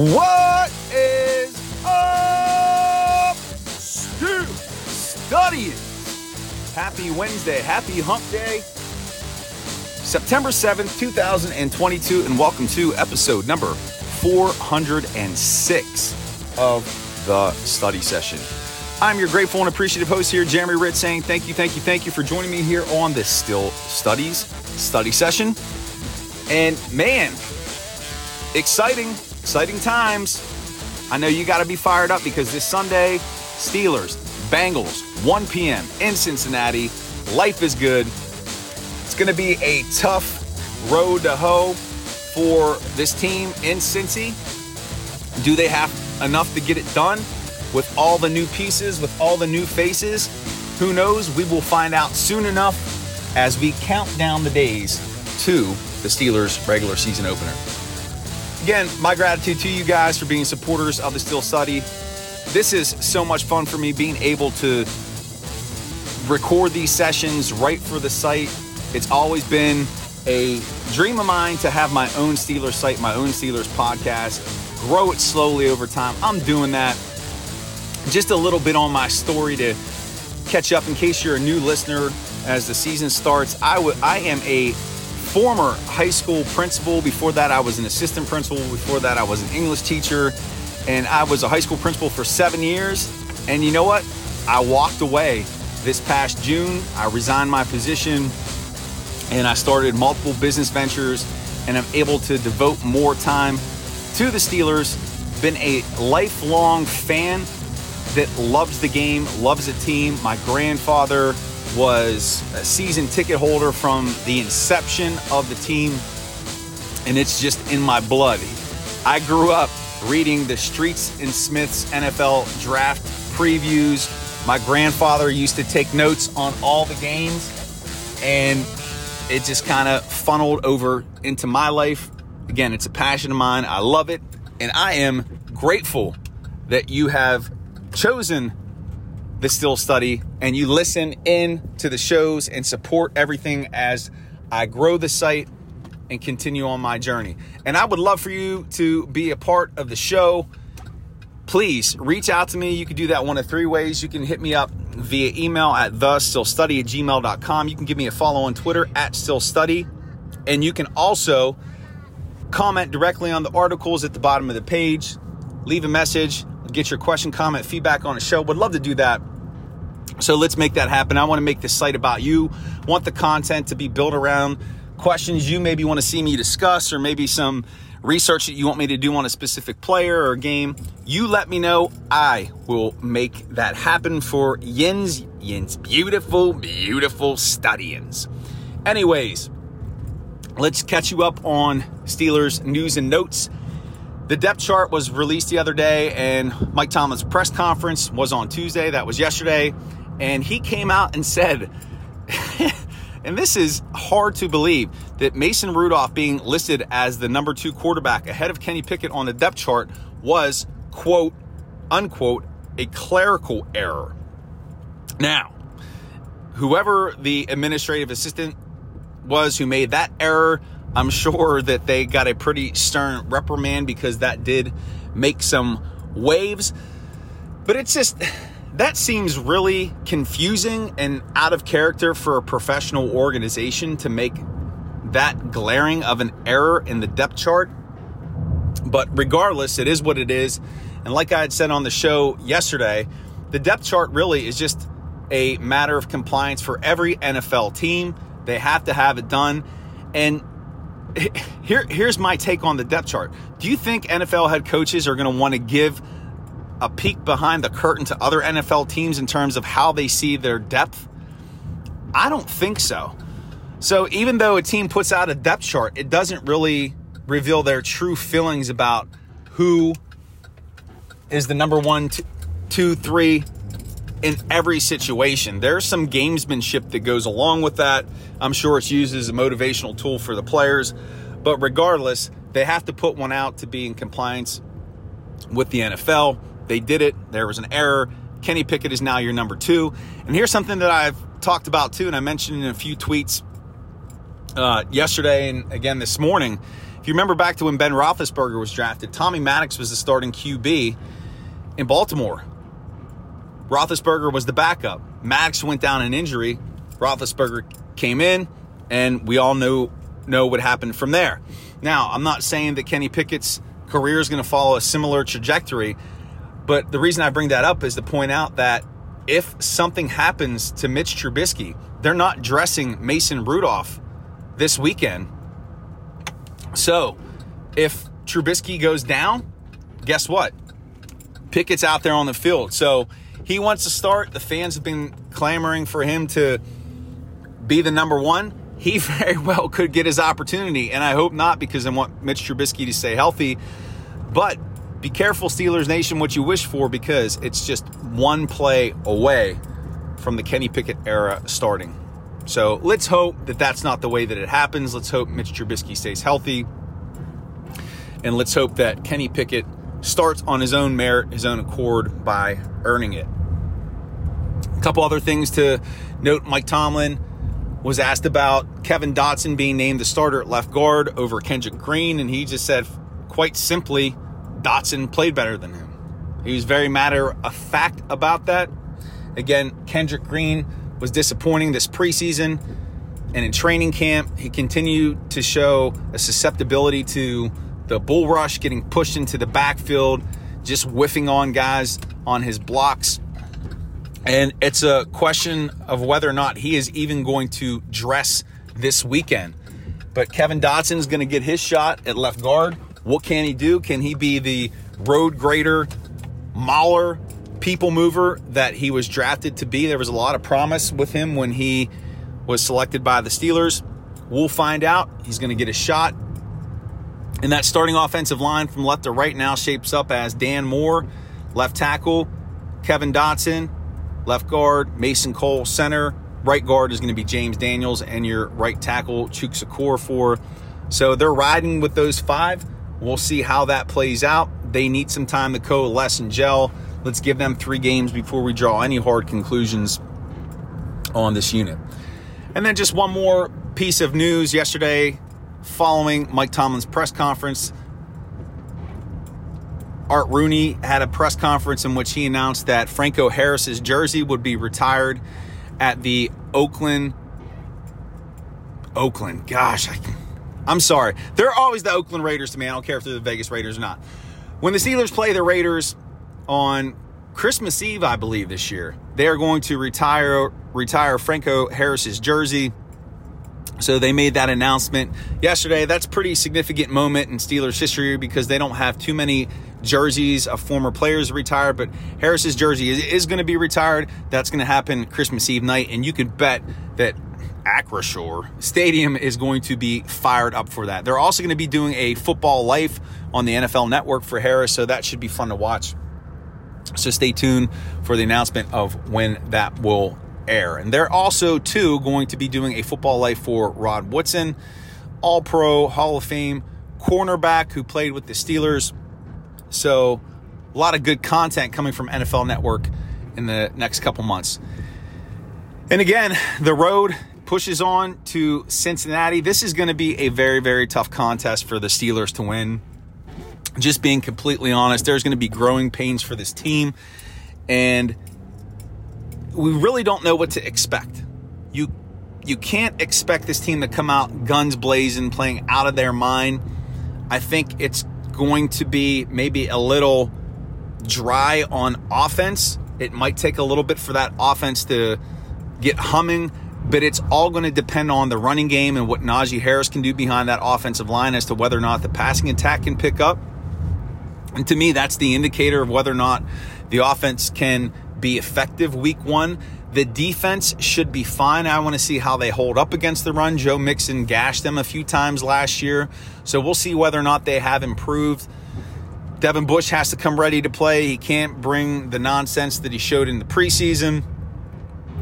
What is up, Stu? Studying. Happy Wednesday. Happy Hump Day. September 7th, 2022, and welcome to episode number 406 of the study session. I'm your grateful and appreciative host here, Jeremy Hritz, saying thank you, thank you, thank you for joining me here on this Steel Study's study session. And man, exciting, exciting times. I know you got to be fired up because this Sunday, Steelers, Bengals, 1 p.m. in Cincinnati. Life is good. It's going to be a tough road to hoe for this team in Cincy. Do they have enough to get it done with all the new pieces, with all the new faces? Who knows? We will find out soon enough as we count down the days to the Steelers' regular season opener. Again, my gratitude to you guys for being supporters of the Steel Study. This is so much fun for me being able to record these sessions right for the site. It's always been a dream of mine to have my own Steelers site, my own Steelers podcast, grow it slowly over time. I'm doing that. Just a little bit on my story to catch up in case you're a new listener as the season starts. I, w- I am a former high school principal. Before that, I was an assistant principal. Before that, I was an English teacher. And I was a high school principal for seven years. And you know what? I walked away this past June. I resigned my position and I started multiple business ventures. And I'm able to devote more time to the Steelers. Been a lifelong fan that loves the game, loves the team. My grandfather was a season ticket holder from the inception of the team, and it's just in my blood. I grew up reading the Streets and Smiths NFL draft previews. My grandfather used to take notes on all the games, and it just kind of funneled over into my life. Again, it's a passion of mine. I love it, and I am grateful that you have chosen the Steel Study and you listen in to the shows and support everything as I grow the site and continue on my journey. And I would love for you to be a part of the show. Please reach out to me. You can do that one of three ways. You can hit me up via email at thesteelstudy at gmail.com. You can give me a follow on Twitter at SteelStudy. And you can also comment directly on the articles at the bottom of the page. Leave a message get your question, comment, feedback on the show. Would love to do that. So let's make that happen. I want to make this site about you. Want the content to be built around questions you maybe want to see me discuss, or maybe some research that you want me to do on a specific player or game. You let me know. I will make that happen for Yin's Yin's beautiful, beautiful studyings. Anyways, let's catch you up on Steelers news and notes. The depth chart was released the other day, and Mike Tomlin's press conference was on Tuesday. That was yesterday. And he came out and said, and this is hard to believe, that Mason Rudolph being listed as the number two quarterback ahead of Kenny Pickett on the depth chart was, quote, unquote, a clerical error. Now, whoever the administrative assistant was who made that error, I'm sure that they got a pretty stern reprimand because that did make some waves. But it's just, that seems really confusing and out of character for a professional organization to make that glaring of an error in the depth chart. But regardless, it is what it is. And like I had said on the show yesterday, the depth chart really is just a matter of compliance for every NFL team. They have to have it done. And here, here's my take on the depth chart. Do you think NFL head coaches are going to want to give a peek behind the curtain to other NFL teams in terms of how they see their depth? I don't think so. So even though a team puts out a depth chart, it doesn't really reveal their true feelings about who is the number one, two, three in every situation. There's some gamesmanship that goes along with that. I'm sure it's used as a motivational tool for the players. But regardless, they have to put one out to be in compliance with the NFL. They did it. There was an error. Kenny Pickett is now your number two. And here's something that I've talked about too, and I mentioned in a few tweets uh, yesterday and again this morning, If you remember back to when Ben Roethlisberger was drafted, Tommy Maddox was the starting QB in Baltimore. Roethlisberger was the backup. Maddox went down in injury. Roethlisberger came in, and we all know know what happened from there. Now, I'm not saying that Kenny Pickett's career is going to follow a similar trajectory, but the reason I bring that up is to point out that if something happens to Mitch Trubisky, they're not dressing Mason Rudolph this weekend. So, if Trubisky goes down, guess what? Pickett's out there on the field. So, he wants to start. The fans have been clamoring for him to be the number one. He very well could get his opportunity, and I hope not because I want Mitch Trubisky to stay healthy. But be careful, Steelers Nation, what you wish for because it's just one play away from the Kenny Pickett era starting. So let's hope that that's not the way that it happens. Let's hope Mitch Trubisky stays healthy. And let's hope that Kenny Pickett starts on his own merit, his own accord by earning it. A couple other things to note Mike Tomlin was asked about Kevin Dotson being named the starter at left guard over Kendrick Green, and he just said, quite simply, Dotson played better than him. He was very matter of fact about that. Again, Kendrick Green was disappointing this preseason and in training camp. He continued to show a susceptibility to the bull rush, getting pushed into the backfield, just whiffing on guys on his blocks. And it's a question of whether or not he is even going to dress this weekend. But Kevin Dotson is going to get his shot at left guard. What can he do? Can he be the road grader, mauler, people mover that he was drafted to be? There was a lot of promise with him when he was selected by the Steelers. We'll find out. He's going to get a shot. And that starting offensive line from left to right now shapes up as Dan Moore, left tackle, Kevin Dotson, left guard, Mason Cole, center. Right guard is going to be James Daniels, and your right tackle, Chuks Okorafor. So they're riding with those five. We'll see how that plays out. They need some time to coalesce and gel. Let's give them three games before we draw any hard conclusions on this unit. And then just one more piece of news yesterday following Mike Tomlin's press conference. Art Rooney had a press conference in which he announced that Franco Harris's jersey would be retired at the Oakland. Oakland, gosh, I, I'm sorry. They're always the Oakland Raiders to me. I don't care if they're the Vegas Raiders or not. When the Steelers play the Raiders on Christmas Eve, I believe this year, they are going to retire retire Franco Harris's jersey. So they made that announcement yesterday. That's pretty significant moment in Steelers history because they don't have too many jerseys of former players retired, but Harris's jersey is, is going to be retired. That's going to happen Christmas Eve night, and you can bet that Acrisure Stadium is going to be fired up for that. They're also going to be doing a football life on the NFL network for Harris, so that should be fun to watch. So stay tuned for the announcement of when that will air. And they're also, too, going to be doing a football life for Rod Woodson, All Pro, Hall of Fame cornerback who played with the Steelers. So, a lot of good content coming from NFL Network in the next couple months. And again, the road pushes on to Cincinnati. This is going to be a very, very tough contest for the Steelers to win. Just being completely honest, there's going to be growing pains for this team. And we really don't know what to expect. You you can't expect this team to come out guns blazing, playing out of their mind. I think it's going to be maybe a little dry on offense. It might take a little bit for that offense to get humming, but it's all going to depend on the running game and what Najee Harris can do behind that offensive line as to whether or not the passing attack can pick up. And to me, that's the indicator of whether or not the offense can be effective week one. The defense should be fine. I want to see how they hold up against the run. Joe Mixon gashed them a few times last year. So we'll see whether or not they have improved. Devin Bush has to come ready to play. He can't bring the nonsense that he showed in the preseason.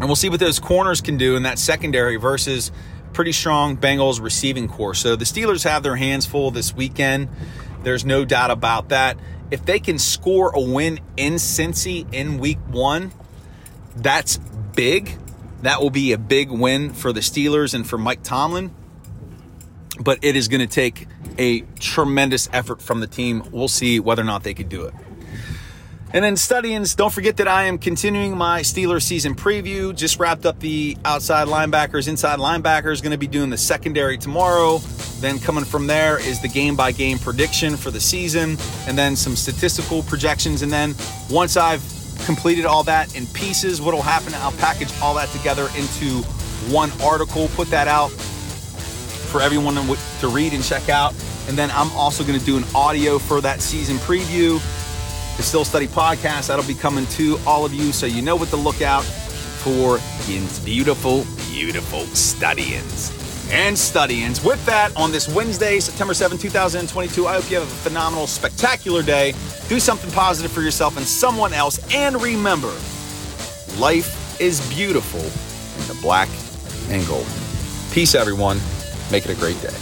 And we'll see what those corners can do in that secondary versus pretty strong Bengals receiving corps. So the Steelers have their hands full this weekend. There's no doubt about that if they can score a win in Cincy in week one, that's big. That will be a big win for the Steelers and for Mike Tomlin. But it is going to take a tremendous effort from the team. We'll see whether or not they could do it. And then studying, don't forget that I am continuing my Steeler season preview. Just wrapped up the outside linebackers, inside linebackers, going to be doing the secondary tomorrow. Then coming from there is the game by game prediction for the season, and then some statistical projections. And then once I've completed all that in pieces, what will happen, I'll package all that together into one article, put that out for everyone to read and check out. And then I'm also going to do an audio for that season preview the Steel Study podcast. That'll be coming to all of you so you know what to look out for in beautiful, beautiful studyings and studyings. With that, on this Wednesday, September 7, 2022, I hope you have a phenomenal, spectacular day. Do something positive for yourself and someone else. And remember, life is beautiful in the black and gold. Peace, everyone. Make it a great day.